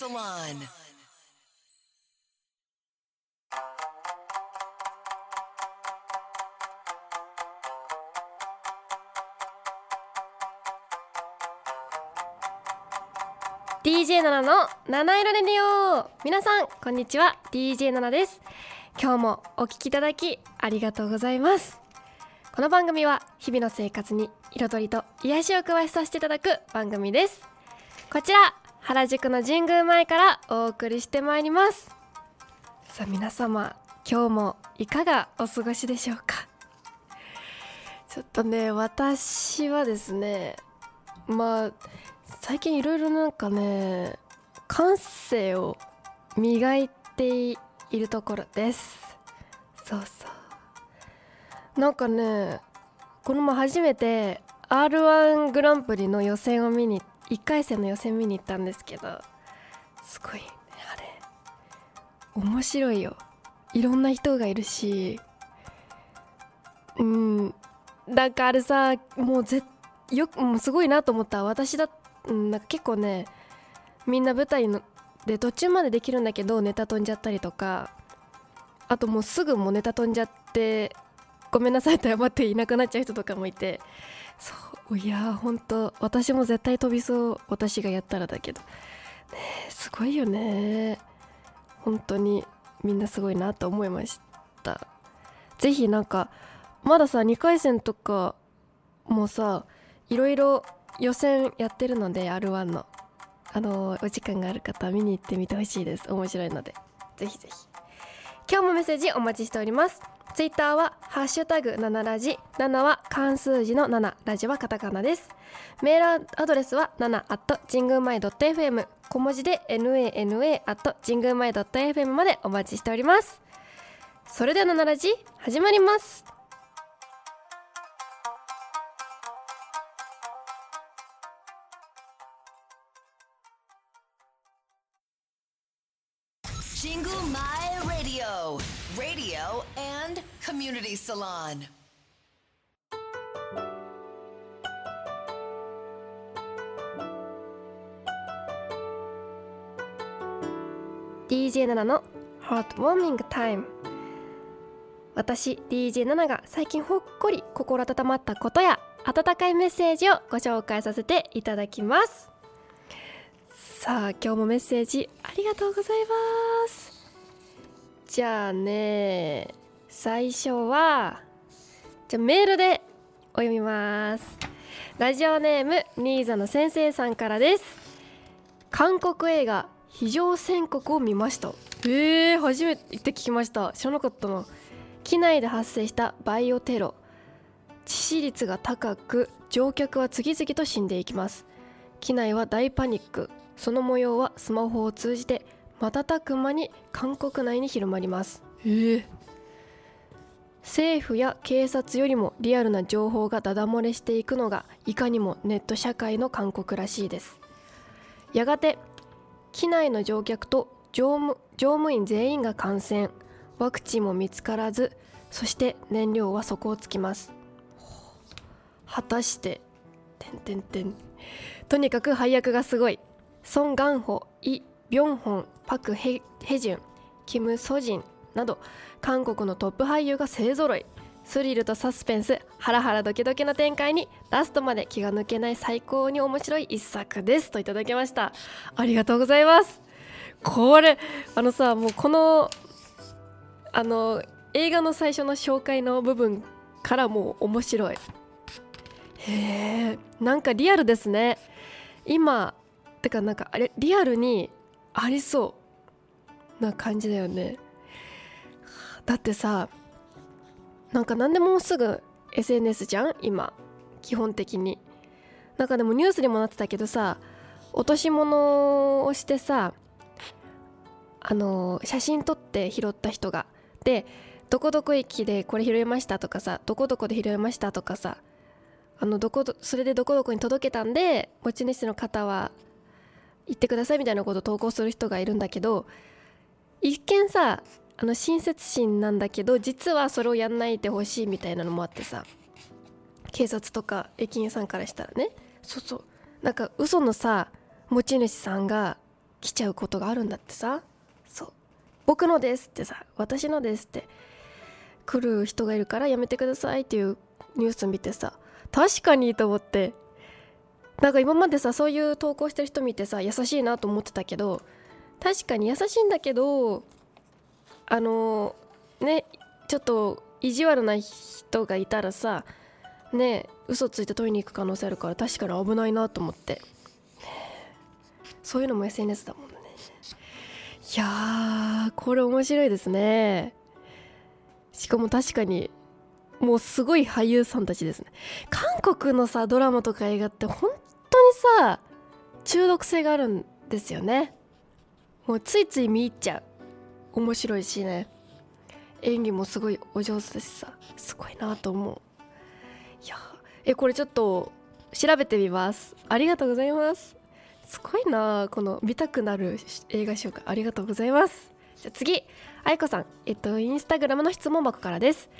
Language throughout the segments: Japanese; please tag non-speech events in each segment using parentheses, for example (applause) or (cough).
Salon. DJ7 の七色レディオ。皆さんこんにちは。DJ7 です。今日もお聞きいただきありがとうございます。この番組は日々の生活に彩りと癒しを加えさせていただく番組です。こちら原宿の神宮前からお送りしてまいります。さあ皆様今日もいかがお過ごしでしょうか？ちょっとね私はですねまあ最近いろいろなんかね感性を磨いていいるところです。そうそう。なんかねこの前初めて r 1グランプリの予選を見に1回戦の予選見に行ったんですけどすごいねあれ。面白いよ。いろんな人がいるしうん。なんかあれさもうぜよくもうすごいなと思った。私だなんか結構ねみんな舞台ので途中までできるんだけどネタ飛んじゃったりとかあともうすぐもうネタ飛んじゃってごめんなさいと謝っていなくなっちゃう人とかもいてそういやーほんと私も絶対飛びそう私がやったらだけど。ねすごいよね。本当にみんなすごいなと思いました。ぜひなんかまださ2回戦とかもさいろいろ予選やってるので R1 の。あのお時間がある方は見に行ってみてほしいです。面白いので。ぜひぜひ。今日もメッセージお待ちしております。ツイッターはハッシュタグ7ラジ。7は漢数字の7ラジはカタカナです。メールアドレスは7 at 神宮前 .fm 小文字で nana at 神宮前 .fm までお待ちしております。それでは7ラジ始まります「community salon. DJ7 のハートウォーミングタイム私 DJ7 が最近ほっこり心温まったことや温かいメッセージをご紹介させていただきます。さあ今日もメッセージありがとうございます。じゃあね最初はじゃメールでお読みます。ラジオネームニーザの先生さんからです。韓国映画非常宣告を見ました。え、初めて聞きました。知らなかったな。機内で発生したバイオテロ。致死率が高く乗客は次々と死んでいきます。機内は大パニック。その模様はスマホを通じて瞬く間に韓国内に広まります。えー、政府や警察よりもリアルな情報がダダ漏れしていくのがいかにもネット社会の韓国らしいです。やがて機内の乗客と乗務乗務員全員が感染ワクチンも見つからずそして燃料は底をつきます。果たしててんてんてん。とにかく配役がすごい。ソン・ガンホイ・ビョンホンパク・ヘヘジュンキム・ソジンなど韓国のトップ俳優が勢ぞろい。スリルとサスペンスハラハラドキドキの展開にラストまで気が抜けない最高に面白い一作です。といただきました。ありがとうございます。これあのさもうこのあの映画の最初の紹介の部分からもう面白い。へえなんかリアルですね。今てかなんかあれリアルにありそうな感じだよね。だってさなんか何でもすぐ SNS じゃん？今。基本的に。なんかでもニュースにもなってたけどさ落とし物をしてさあの写真撮って拾った人が。でどこどこ駅でこれ拾いましたとかさどこどこで拾いましたとかさあのどこそれでどこどこに届けたんで持ち主の方は行ってくださいみたいなことを投稿する人がいるんだけど一見さあの親切心なんだけど実はそれをやんないでほしいみたいなのもあってさ警察とか駅員さんからしたらね。そうそう。なんか嘘のさ持ち主さんが来ちゃうことがあるんだってさ。そう。僕のですってさ私のですって来る人がいるからやめてくださいっていうニュース見てさ確かにと思って。なんか今までさそういう投稿してる人見てさ優しいなと思ってたけど確かに優しいんだけどあのねちょっと意地悪な人がいたらさね嘘ついて取りに行く可能性あるから確かに危ないなと思って。そういうのも SNS だもんね。いやーこれ面白いですね。しかも確かにもうすごい俳優さんたちですね。韓国のさドラマとか映画って本当にさ中毒性があるんですよね。もうついつい見入っちゃう。面白いしね。演技もすごいお上手ですさ。すごいなと思う。いやえこれちょっと調べてみます。ありがとうございます。すごいなこの見たくなる映画紹介。ありがとうございます。じゃ次愛子さん。えっとインスタグラムの質問箱からです。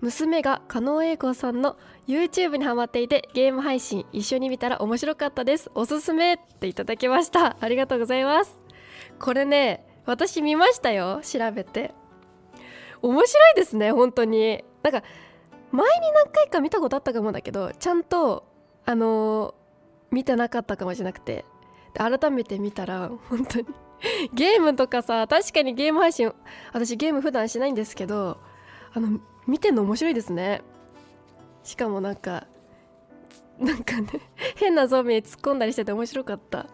娘が加納栄子さんの YouTube にハマっていてゲーム配信一緒に見たら面白かったです。おすすめっていただきました。ありがとうございます。これね私見ましたよ調べて。面白いですね本当に。なんか前に何回か見たことあったかもだけどちゃんとあのー、見てなかったかもしれなくて。改めて見たら本当に。ゲームとかさ確かにゲーム配信私ゲーム普段しないんですけどあの見てんの面白いですね。しかもなんかなんかね変なゾンビに突っ込んだりしてて面白かった。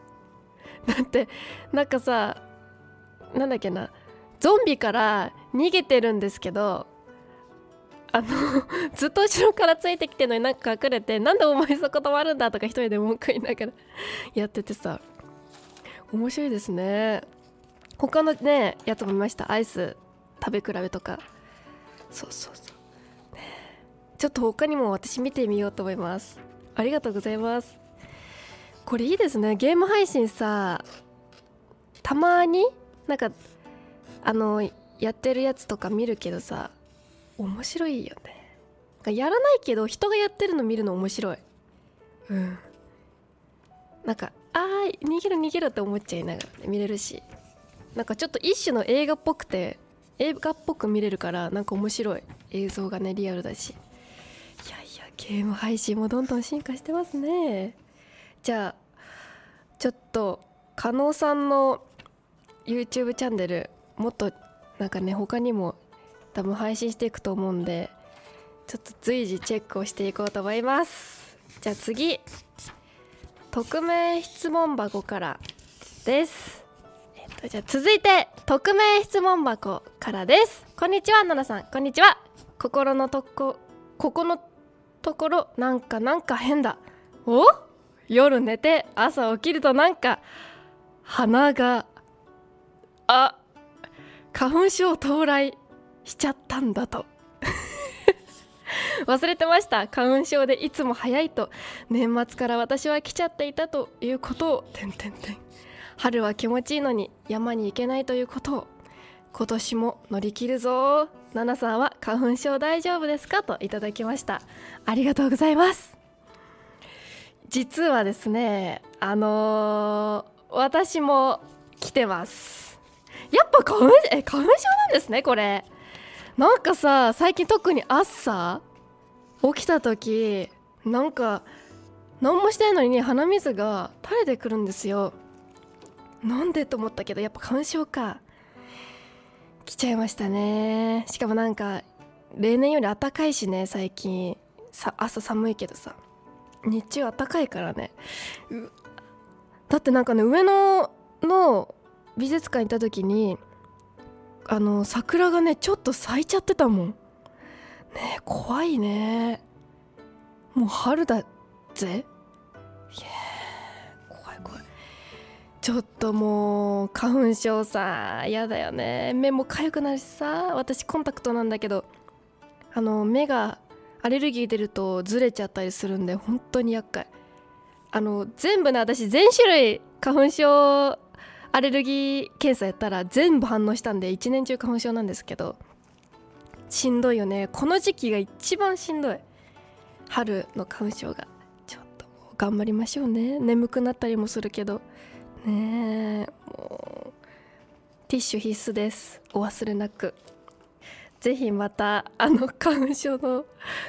だってなんかさなんだっけなゾンビから逃げてるんですけどあの (laughs) ずっと後ろからついてきてるのになんか隠れてなんでお前そこ止まるんだとか一人で文句言いながら (laughs) やっててさ面白いですね。他のねやつも見ました。アイス食べ比べとか。そうそうそう、ちょっと他にも私見てみようと思います。ありがとうございます。これいいですね。ゲーム配信さたまになんかあのやってるやつとか見るけどさ面白いよね。やらないけど人がやってるの見るの面白い。うん。なんかあー逃げる逃げるって思っちゃいながら、ね、見れるし。なんかちょっと一種の映画っぽくて映画っぽく見れるからなんか面白い。映像がねリアルだし。いやいやゲーム配信もどんどん進化してますね。じゃあちょっと加納さんの YouTube チャンネルもっとなんかね他にも多分配信していくと思うんでちょっと随時チェックをしていこうと思います。じゃあ次。匿名質問箱からです。えっとじゃあ続いて匿名質問箱からです。こんにちは奈々さん。こんにちは。心のとこここのところなんかなんか変だ。お？夜寝て朝起きるとなんか鼻があ花粉症到来しちゃったんだと。(laughs) 忘れてました。花粉症でいつも早いと。年末から私は来ちゃっていたということをてんてんてん。春は気持ちいいのに山に行けないということを。今年も乗り切るぞ。ナナさんは花粉症大丈夫ですかといただきました。ありがとうございます。実はですねあのー、私も来てます。やっぱ花粉え花粉症なんですねこれ。なんかさ最近特に朝起きた時なんか何もしてないのに、ね、鼻水が垂れてくるんですよ。なんでと思ったけどやっぱ花粉症か。来ちゃいましたね。しかもなんか例年より暖かいしね最近。さ朝寒いけどさ。日中暖かいからね。だってなんかね上野の美術館行った時にあの桜がねちょっと咲いちゃってたもん。ね怖いね。もう春だぜ。怖い怖い。ちょっともう花粉症さやだよね。目も痒くなるしさ。私コンタクトなんだけどあの目がアレルギー出るとずれちゃったりするんで本当に厄介。あの全部ね私全種類花粉症アレルギー検査やったら全部反応したんで一年中花粉症なんですけどしんどいよね。この時期が一番しんどい。春の花粉症が。ちょっと頑張りましょうね。眠くなったりもするけど。ねえもうティッシュ必須です。お忘れなく。ぜひまたあの花粉症の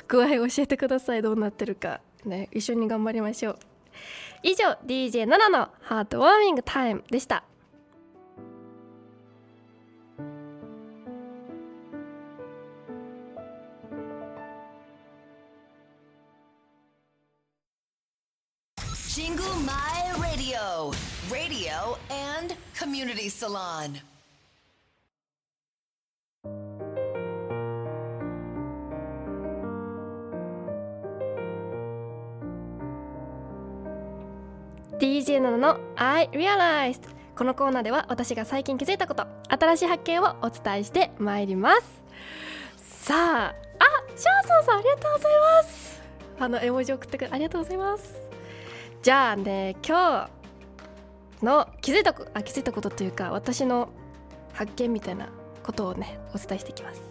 具合を教えてください。どうなってるか。ね一緒に頑張りましょう。以上 DJ7 のハートウォーミングタイムでした。シングルマイラディオ Radio and Community Salon「DJ7 の I Realized」このコーナーでは私が最近気づいたこと新しい発見をお伝えしてまいります。さああシャーソンさんありがとうございます。あの絵文字送ってくれありがとうございます。じゃあね今日の気づいたこあ気づいたことというか私の発見みたいなことをねお伝えしていきます。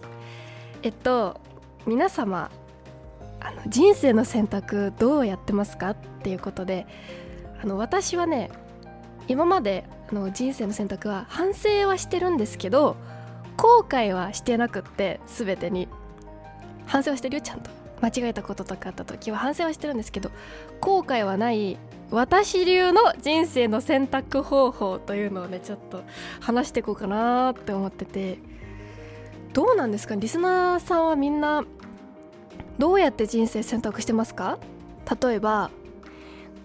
えっと皆様あの人生の選択どうやってますか？っていうことであの私はね今まであの人生の選択は反省はしてるんですけど後悔はしてなくって全てに。反省はしてるよちゃんと。間違えたこととかあった時は反省はしてるんですけど後悔はない私流の人生の選択方法というのをねちょっと話していこうかなって思ってて。どうなんですか？リスナーさんはみんなどうやって人生選択してますか？例えば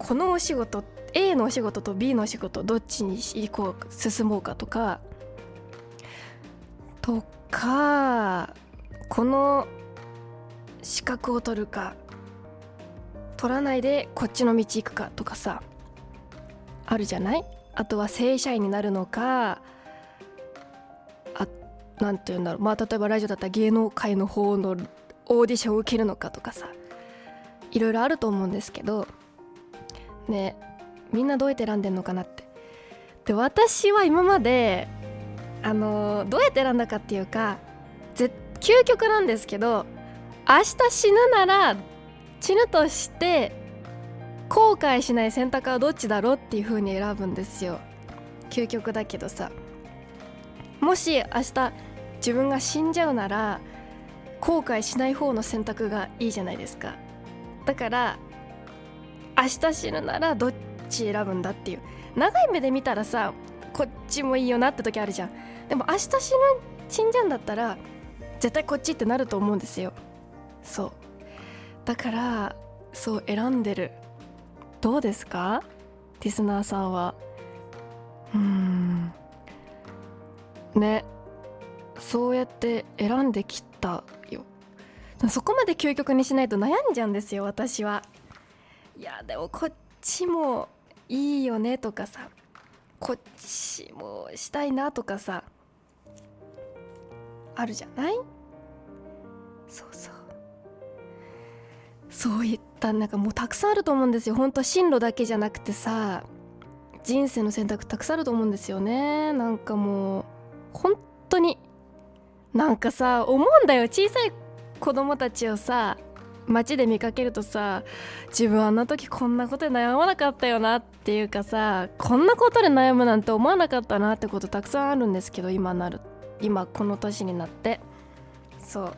このお仕事 A のお仕事と B のお仕事どっちに行こう進もうかとかとかこの資格を取るか取らないでこっちの道行くかとかさあるじゃない？あとは正社員になるのかあなんて言うんだろう。まあ例えばラジオだったら芸能界の方のオーディションを受けるのかとかさいろいろあると思うんですけどねみんなどうやって選んでんのかなって。で私は今まであのどうやって選んだかっていうかぜ究極なんですけど明日死ぬなら死ぬとして後悔しない選択はどっちだろうっていう風に選ぶんですよ。究極だけどさ。もし明日自分が死んじゃうなら後悔しない方の選択がいいじゃないですか。だから明日死ぬならどっち選ぶんだっていう。長い目で見たらさこっちもいいよなって時あるじゃん。でも明日死ぬ死んじゃうんだったら絶対こっちってなると思うんですよ。そう。だからそう選んでる。どうですか？リスナーさんは。うーん。ね。そうやって選んできたよ。そこまで究極にしないと悩んじゃうんですよ私は。いやでもこっちもいいよねとかさ。こっちもしたいなとかさ。あるじゃない？そうそう。そういったなんかもうたくさんあると思うんですよ。本当進路だけじゃなくてさ人生の選択たくさんあると思うんですよね。なんかもう本当に。なんかさ思うんだよ。小さい子供たちをさ街で見かけるとさ自分あんな時こんなことで悩まなかったよなっていうかさこんなことで悩むなんて思わなかったなってことたくさんあるんですけど今なる今この年になって。そう。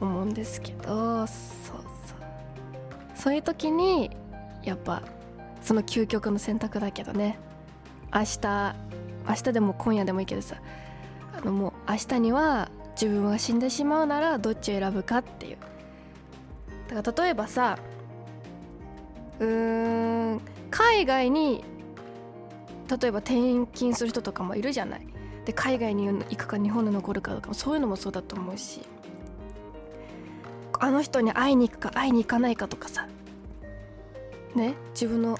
思うんですけどそうそう。そういう時にやっぱその究極の選択だけどね。明日明日でも今夜でもいいけどさあのもう明日には自分が死んでしまうならどっちを選ぶかっていう。だから例えばさうーん海外に例えば転勤する人とかもいるじゃない。で海外に行くか日本で残るかとかそういうのもそうだと思うし。あの人に会いに行くか会いに行かないかとかさ。ね自分の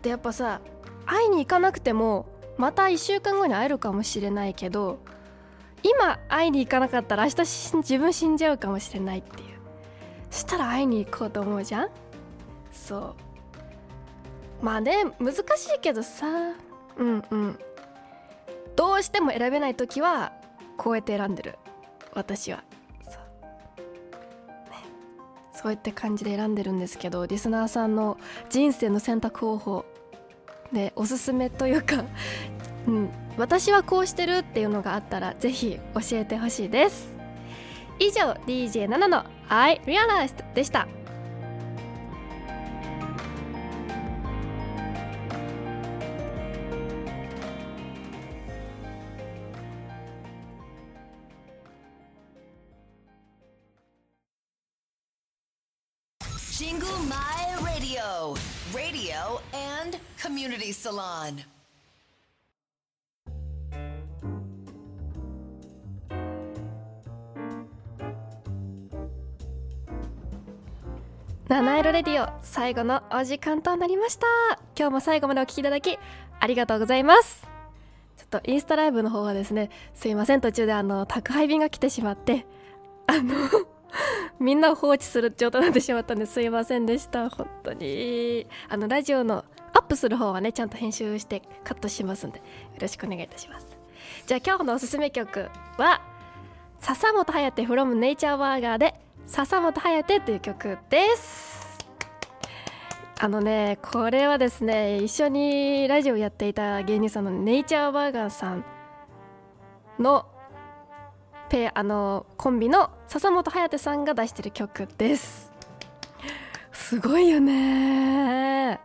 でやっぱさ会いに行かなくてもまた1週間後に会えるかもしれないけど今会いに行かなかったら明日自分死んじゃうかもしれないっていう。したら会いに行こうと思うじゃん？そう。まあね難しいけどさ。うんうん。どうしても選べない時はこうやって選んでる。私は。そう,、ね、そうやって感じで選んでるんですけどリスナーさんの人生の選択方法でおすすめというか、(laughs) うん、私はこうしてるっていうのがあったらぜひ教えてほしいです。以上 DJ7 の I Realized でしたシング My Radio Radio and Community Salon 七色レディオ最後のお時間となりました。今日も最後までお聞きいただきありがとうございます。ちょっとインスタライブの方はですねすいません途中であの宅配便が来てしまってあの (laughs) みんなを放置する状態になってしまったんですいませんでした。本当に。あのラジオのアップする方はねちゃんと編集してカットしますんでよろしくお願いいたします。じゃあ今日のおすすめ曲は笹本颯 from Nature Burger で笹本颯という曲です。あのねこれはですね一緒にラジオやっていた芸人さんのネイチャーバーガーさんのペあのコンビの笹本颯さんが出してる曲です。すごいよね。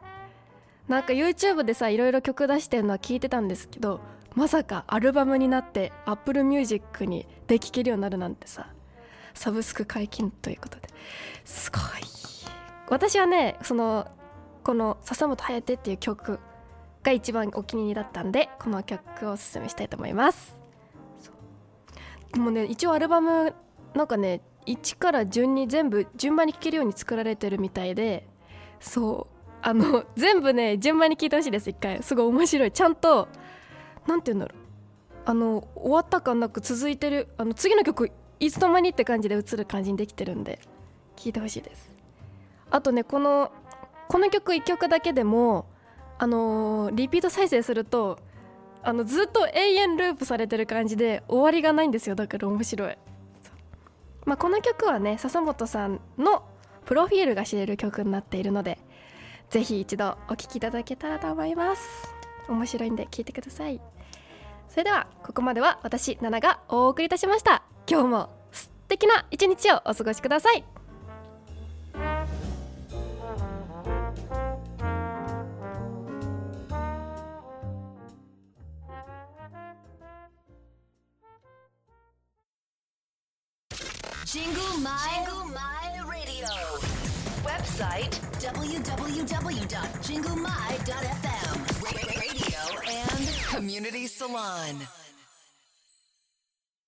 なんか YouTube でさいろいろ曲出してるのは聞いてたんですけどまさかアルバムになって Apple Music にで聴けるようになるなんてさ。サブスク解禁ということで。すごい。私はねそのこの「笹本颯」っていう曲が一番お気に入りだったんでこの曲をおすすめしたいと思います。でもね一応アルバムなんかね1から順に全部順番に聴けるように作られてるみたいでそう。あの全部ね順番に聴いてほしいです一回。すごい面白い。ちゃんと何て言うんだろう。あの終わった感なく続いてるあの次の曲いつの間にって感じで映る感じにできてるんで聴いてほしいです。あとねこのこの曲1曲だけでもあのーリピート再生するとあのずっと永遠ループされてる感じで終わりがないんですよ。だから面白い。まあ、この曲はね笹本さんのプロフィールが知れる曲になっているのでぜひ一度お聴きいただけたらと思います。面白いんで聴いてください。それではここまでは私ナナがお送りいたしました。今日も素敵な一日をお過ごしください。ジング My My Radio Website www.jingumai.fm Community Salon